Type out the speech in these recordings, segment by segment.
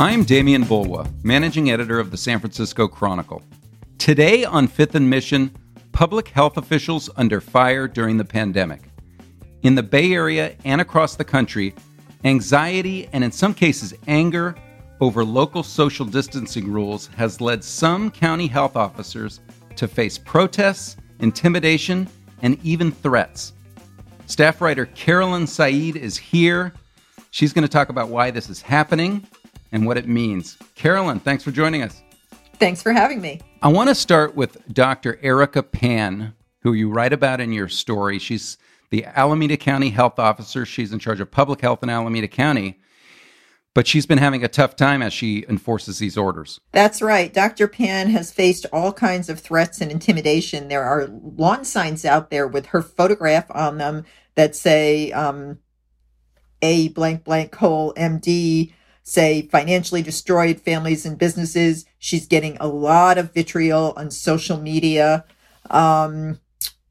I'm Demian Bulwa, managing editor of the San Francisco Chronicle. Today on Fifth and Mission, public health officials under fire during the pandemic. In the Bay Area and across the country, anxiety and in some cases anger over local social distancing rules has led some county health officers to face protests, intimidation, and even threats. Staff writer Carolyn Said is here. She's going to talk about why this is happening and what it means. Carolyn, thanks for joining us. Thanks for having me. I want to start with Dr. Erica Pan, who you write about in your story. She's the Alameda County Health Officer. She's in charge of public health in Alameda County. But she's been having a tough time as she enforces these orders. That's right. Dr. Pan has faced all kinds of threats and intimidation. There are lawn signs out there with her photograph on them that say um, A blank blank hole MD say financially destroyed families and businesses. She's getting a lot of vitriol on social media. Um,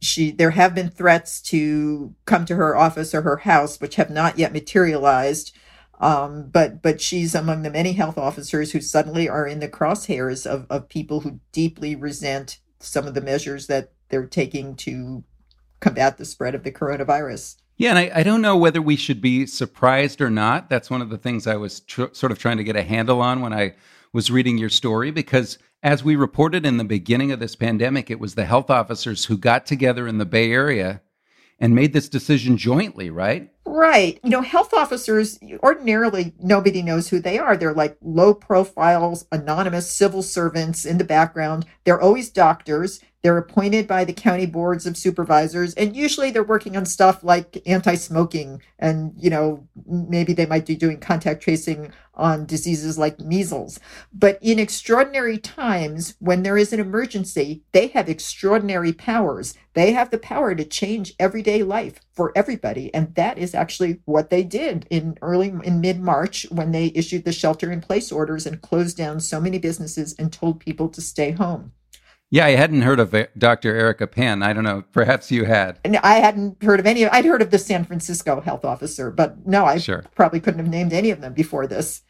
she there have been threats to come to her office or her house, which have not yet materialized. Um, but but she's among the many health officers who suddenly are in the crosshairs of, of people who deeply resent some of the measures that they're taking to combat the spread of the coronavirus. Yeah, and I, I, don't know whether we should be surprised or not. That's one of the things I was tr- sort of trying to get a handle on when I was reading your story, because as we reported in the beginning of this pandemic, it was the health officers who got together in the Bay Area and made this decision jointly, right? Right. You mm. know, health officers, ordinarily, nobody knows who they are. They're like low profiles, anonymous civil servants in the background. They're always doctors. They're appointed by the county boards of supervisors, and usually they're working on stuff like anti smoking. And, you know, maybe they might be doing contact tracing on diseases like measles. But in extraordinary times, when there is an emergency, they have extraordinary powers. They have the power to change everyday life for everybody. And that is actually what they did in early, in mid March when they issued the shelter in place orders and closed down so many businesses and told people to stay home. Yeah, I hadn't heard of Dr. Erica Pan. I don't know. Perhaps you had. And I hadn't heard of any. I'd heard of the San Francisco health officer, but no, I sure. probably couldn't have named any of them before this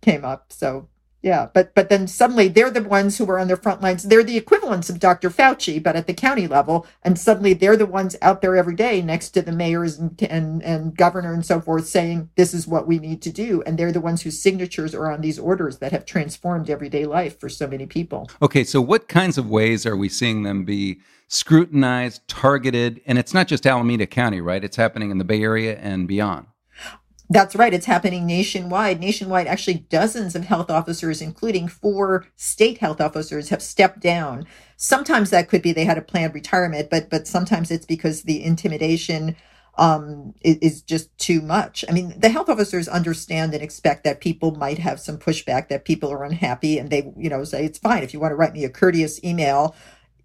came up. So yeah, but but then suddenly they're the ones who are on their front lines. They're the equivalents of Dr. Fauci, but at the county level, and suddenly they're the ones out there every day next to the mayors and and, and governor and so forth, saying this is what we need to do, and they're the ones whose signatures are on these orders that have transformed everyday life for so many people. Okay, so what kinds of ways are we seeing them be scrutinized, targeted, and it's not just Alameda County, right? It's happening in the Bay Area and beyond. That's right. It's happening nationwide. Nationwide, actually, dozens of health officers, including four state health officers, have stepped down. Sometimes that could be they had a planned retirement, but but sometimes it's because the intimidation um, is, is just too much. I mean, the health officers understand and expect that people might have some pushback, that people are unhappy, and they, you know, say it's fine if you want to write me a courteous email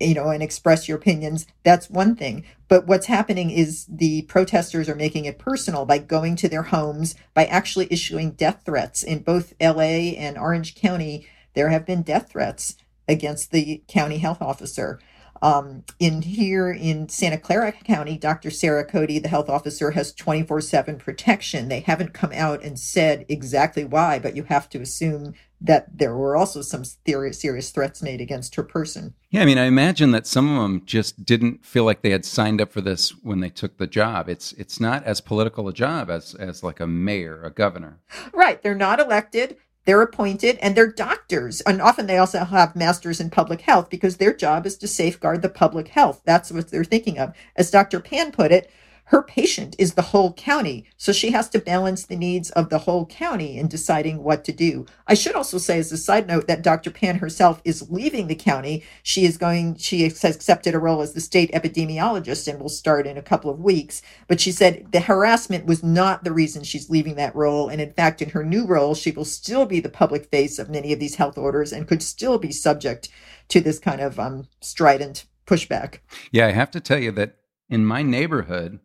you know, and express your opinions. That's one thing. But what's happening is the protesters are making it personal by going to their homes, by actually issuing death threats. In both LA and Orange County, there have been death threats against the county health officer. Um, in here in Santa Clara County, Dr. Sarah Cody, the health officer, has 24 7 protection. They haven't come out and said exactly why, but you have to assume that there were also some serious, serious threats made against her person. Yeah, I mean, I imagine that some of them just didn't feel like they had signed up for this when they took the job. It's it's not as political a job as as like a mayor, a governor. Right, they're not elected they're appointed and they're doctors. And often they also have masters in public health because their job is to safeguard the public health. That's what they're thinking of. As Dr. Pan put it, her patient is the whole county. So she has to balance the needs of the whole county in deciding what to do. I should also say, as a side note, that Dr. Pan herself is leaving the county. She is going, she has accepted a role as the state epidemiologist and will start in a couple of weeks. But she said the harassment was not the reason she's leaving that role. And in fact, in her new role, she will still be the public face of many of these health orders and could still be subject to this kind of um, strident pushback. Yeah, I have to tell you that in my neighborhood,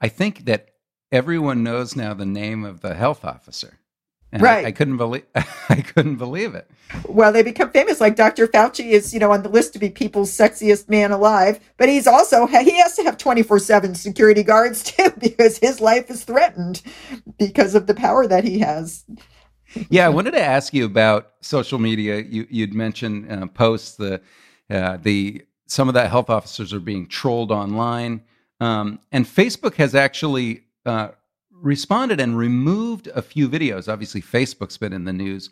I think that everyone knows now the name of the health officer. And right. I, I, couldn't believe I couldn't believe it. Well, they become famous. Like Dr. Fauci is, you know, on the list to be people's sexiest man alive, but he's also he has to have twenty four seven security guards too because his life is threatened because of the power that he has. yeah, I wanted to ask you about social media. You, you'd mentioned uh, posts the uh, the some of the health officers are being trolled online, um, and Facebook has actually uh, responded and removed a few videos. Obviously, Facebook's been in the news.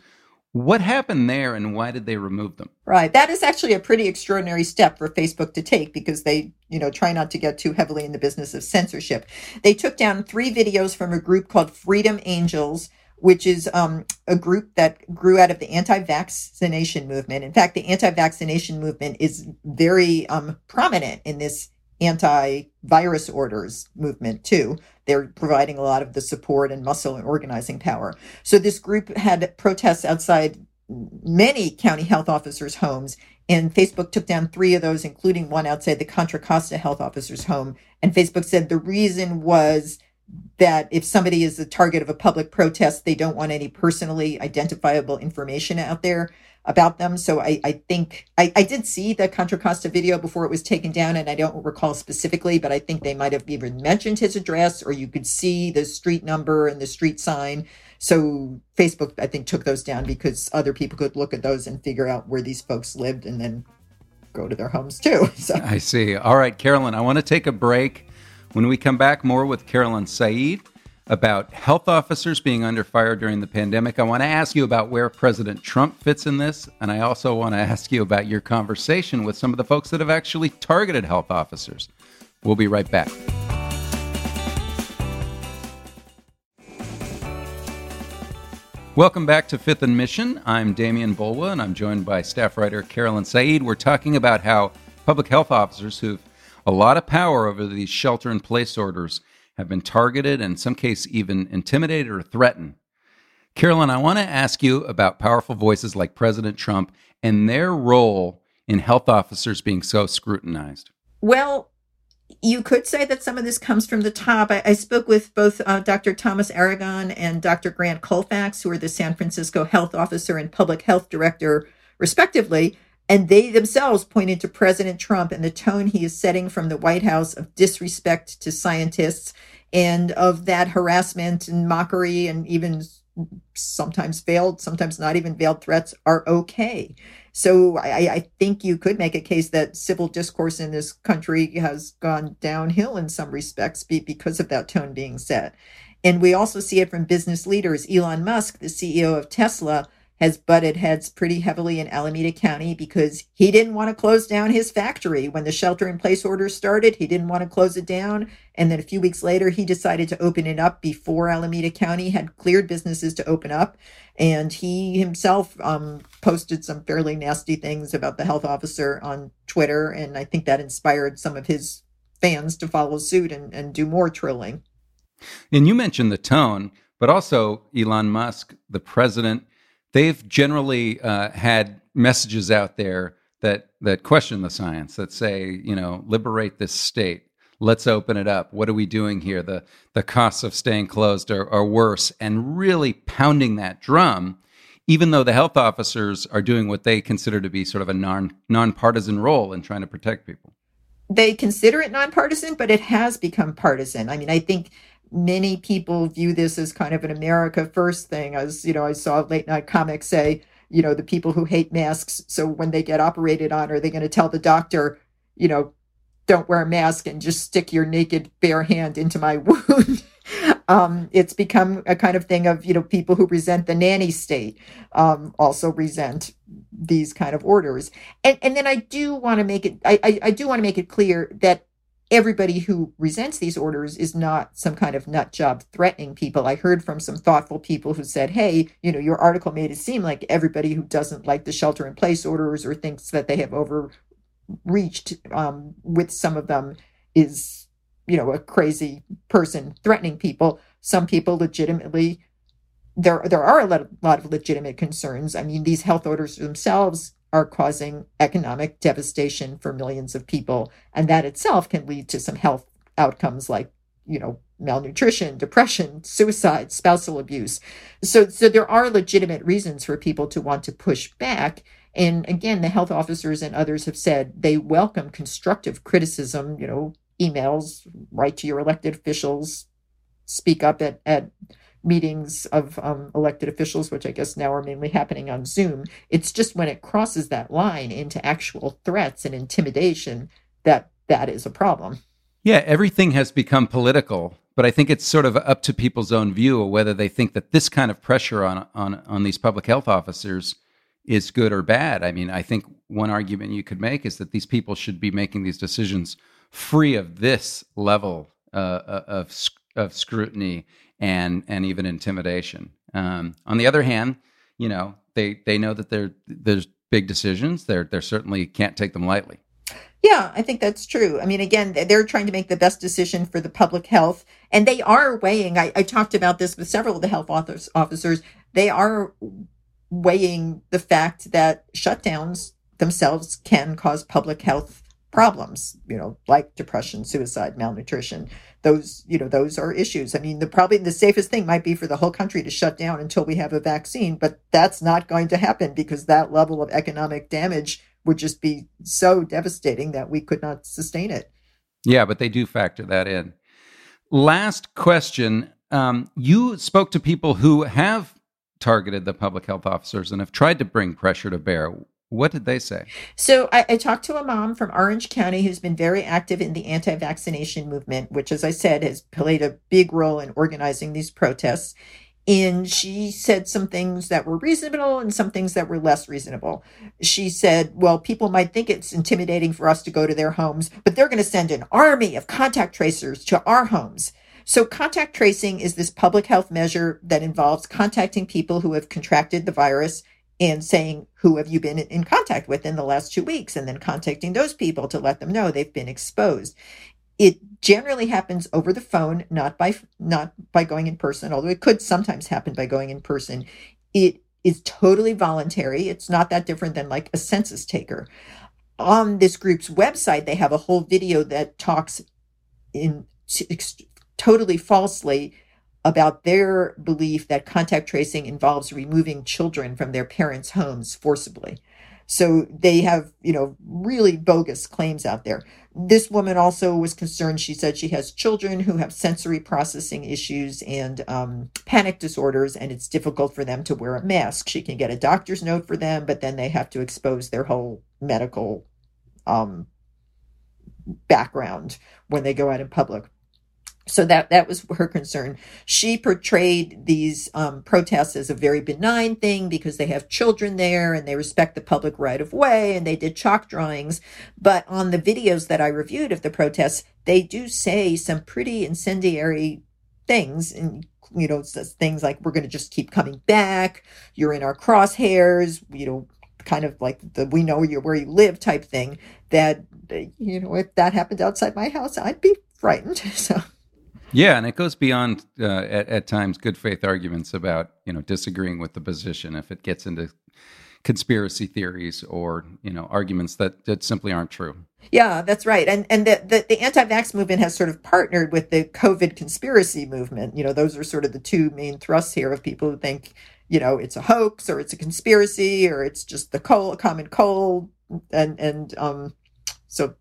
What happened there, and why did they remove them? Right, that is actually a pretty extraordinary step for Facebook to take because they, you know, try not to get too heavily in the business of censorship. They took down three videos from a group called Freedom Angels which is um, a group that grew out of the anti-vaccination movement. In fact, the anti-vaccination movement is very um, prominent in this anti-virus orders movement too. They're providing a lot of the support and muscle and organizing power. So this group had protests outside many county health officers' homes, and Facebook took down three of those, including one outside the Contra Costa health officer's home. And Facebook said the reason was that if somebody is the target of a public protest, they don't want any personally identifiable information out there about them. So I, I think I, I did see the Contra Costa video before it was taken down, and I don't recall specifically, but I think they might have even mentioned his address, or you could see the street number and the street sign. So Facebook, I think, took those down because other people could look at those and figure out where these folks lived and then go to their homes too. So I see. All right, Carolyn, I want to take a break. When we come back, more with Carolyn Said about health officers being under fire during the pandemic. I want to ask you about where President Trump fits in this. And I also want to ask you about your conversation with some of the folks that have actually targeted health officers. We'll be right back. Welcome back to Fifth and Mission. I'm Demian Bulwa, and I'm joined by staff writer Carolyn Said. We're talking about how public health officers who've a lot of power over these shelter in place orders have been targeted and in some case even intimidated or threatened. Carolyn, I want to ask you about powerful voices like President Trump and their role in health officers being so scrutinized. Well, you could say that some of this comes from the top. I, I spoke with both uh, Dr. Thomas Aragon and Dr. Grant Colfax, who are the San Francisco health officer and public health director, respectively. And they themselves pointed to President Trump and the tone he is setting from the White House of disrespect to scientists and of that harassment and mockery and even sometimes veiled, sometimes not even veiled threats are okay. So I, I, think you could make a case that civil discourse in this country has gone downhill in some respects because of that tone being set. And we also see it from business leaders. Elon Musk, the CEO of Tesla, has butted heads pretty heavily in Alameda County because he didn't want to close down his factory. When the shelter in place order started, he didn't want to close it down. And then a few weeks later, he decided to open it up before Alameda County had cleared businesses to open up. And he himself um, posted some fairly nasty things about the health officer on Twitter. And I think that inspired some of his fans to follow suit and, and do more trolling. And you mentioned the tone, but also Elon Musk, the president they've generally uh, had messages out there that that question the science that say you know liberate this state. Let's open it up. What are we doing here? The the costs of staying closed are, are worse. And really pounding that drum even though the health officers are doing what they consider to be sort of a non nonpartisan role in trying to protect people. They consider it nonpartisan but it has become partisan. I mean i think many people view this as kind of an America first thing. As you know, I saw late night comics say, you know, the people who hate masks. So when they get operated on, are they going to tell the doctor, you know, don't wear a mask and just stick your naked bare hand into my wound? um, it's become a kind of thing of, you know, people who resent the nanny state um, also resent these kind of orders. And and then I do want to make it, I, I, I do want to make it clear that everybody who resents these orders is not some kind of nut job threatening people. I heard from some thoughtful people who said, hey, you know, your article made it seem like everybody who doesn't like the shelter in place orders or thinks that they have overreached um, with some of them is, you know, a crazy person threatening people. Some people legitimately. There, there are a lot, of, lot of legitimate concerns. I mean, these health orders themselves are causing economic devastation for millions of people. And that itself can lead to some health outcomes like, you know, malnutrition, depression, suicide, spousal abuse. So, so there are legitimate reasons for people to want to push back. And again, the health officers and others have said they welcome constructive criticism, you know, emails, write to your elected officials, speak up at, at meetings of um, elected officials, which I guess now are mainly happening on Zoom. It's just when it crosses that line into actual threats and intimidation that that is a problem. Yeah, everything has become political, but I think it's sort of up to people's own view of whether they think that this kind of pressure on on on these public health officers is good or bad. I mean, I think one argument you could make is that these people should be making these decisions free of this level uh, uh of of scrutiny and and even intimidation. Um, on the other hand, you know, they they know that they're there's big decisions. They're they certainly can't take them lightly. Yeah, I think that's true. I mean, again, they're trying to make the best decision for the public health, and they are weighing. I, I talked about this with several of the health officers. They are weighing the fact that shutdowns themselves can cause public health problems, you know, like depression, suicide, malnutrition. Those, you know, those are issues. I mean, the probably the safest thing might be for the whole country to shut down until we have a vaccine, but that's not going to happen because that level of economic damage would just be so devastating that we could not sustain it. Yeah, but they do factor that in. Last question. Um, you spoke to people who have targeted the public health officers and have tried to bring pressure to bear. What did they say? So I, I, talked to a mom from Orange County who's been very active in the anti-vaccination movement, which, as I said, has played a big role in organizing these protests. And she said some things that were reasonable and some things that were less reasonable. She said, well, people might think it's intimidating for us to go to their homes, but they're going to send an army of contact tracers to our homes. So contact tracing is this public health measure that involves contacting people who have contracted the virus and saying, who have you been in contact with in the last two weeks? And then contacting those people to let them know they've been exposed. It generally happens over the phone, not by, not by going in person, although it could sometimes happen by going in person. It is totally voluntary. It's not that different than like a census taker. On this group's website, they have a whole video that talks in totally falsely about their belief that contact tracing involves removing children from their parents' homes forcibly. So they have, you know, really bogus claims out there. This woman also was concerned. She said she has children who have sensory processing issues and um, panic disorders, and it's difficult for them to wear a mask. She can get a doctor's note for them, but then they have to expose their whole medical um, background when they go out in public so that that was her concern. She portrayed these um, protests as a very benign thing because they have children there and they respect the public right of way and they did chalk drawings. But on the videos that I reviewed of the protests, they do say some pretty incendiary things and you know things like we're going to just keep coming back. You're in our crosshairs. You know, kind of like the we know you where you live type thing. That you know if that happened outside my house, I'd be frightened. So. Yeah, and it goes beyond uh, at, at times good faith arguments about you know disagreeing with the position if it gets into conspiracy theories or you know arguments that, that simply aren't true. Yeah, that's right. And and the, the, the anti-vax movement has sort of partnered with the COVID conspiracy movement. You know, those are sort of the two main thrusts here of people who think, you know, it's a hoax or it's a conspiracy or it's just the cold, common cold. And and um so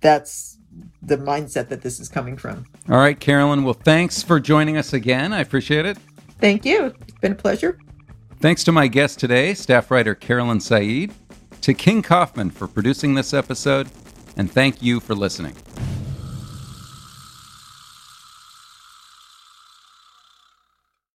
that's the mindset that this is coming from. All right, Carolyn. Well, thanks for joining us again. I appreciate it. Thank you. It's been a pleasure. Thanks to my guest today, staff writer Carolyn Said, to King Kaufman for producing this episode, and thank you for listening.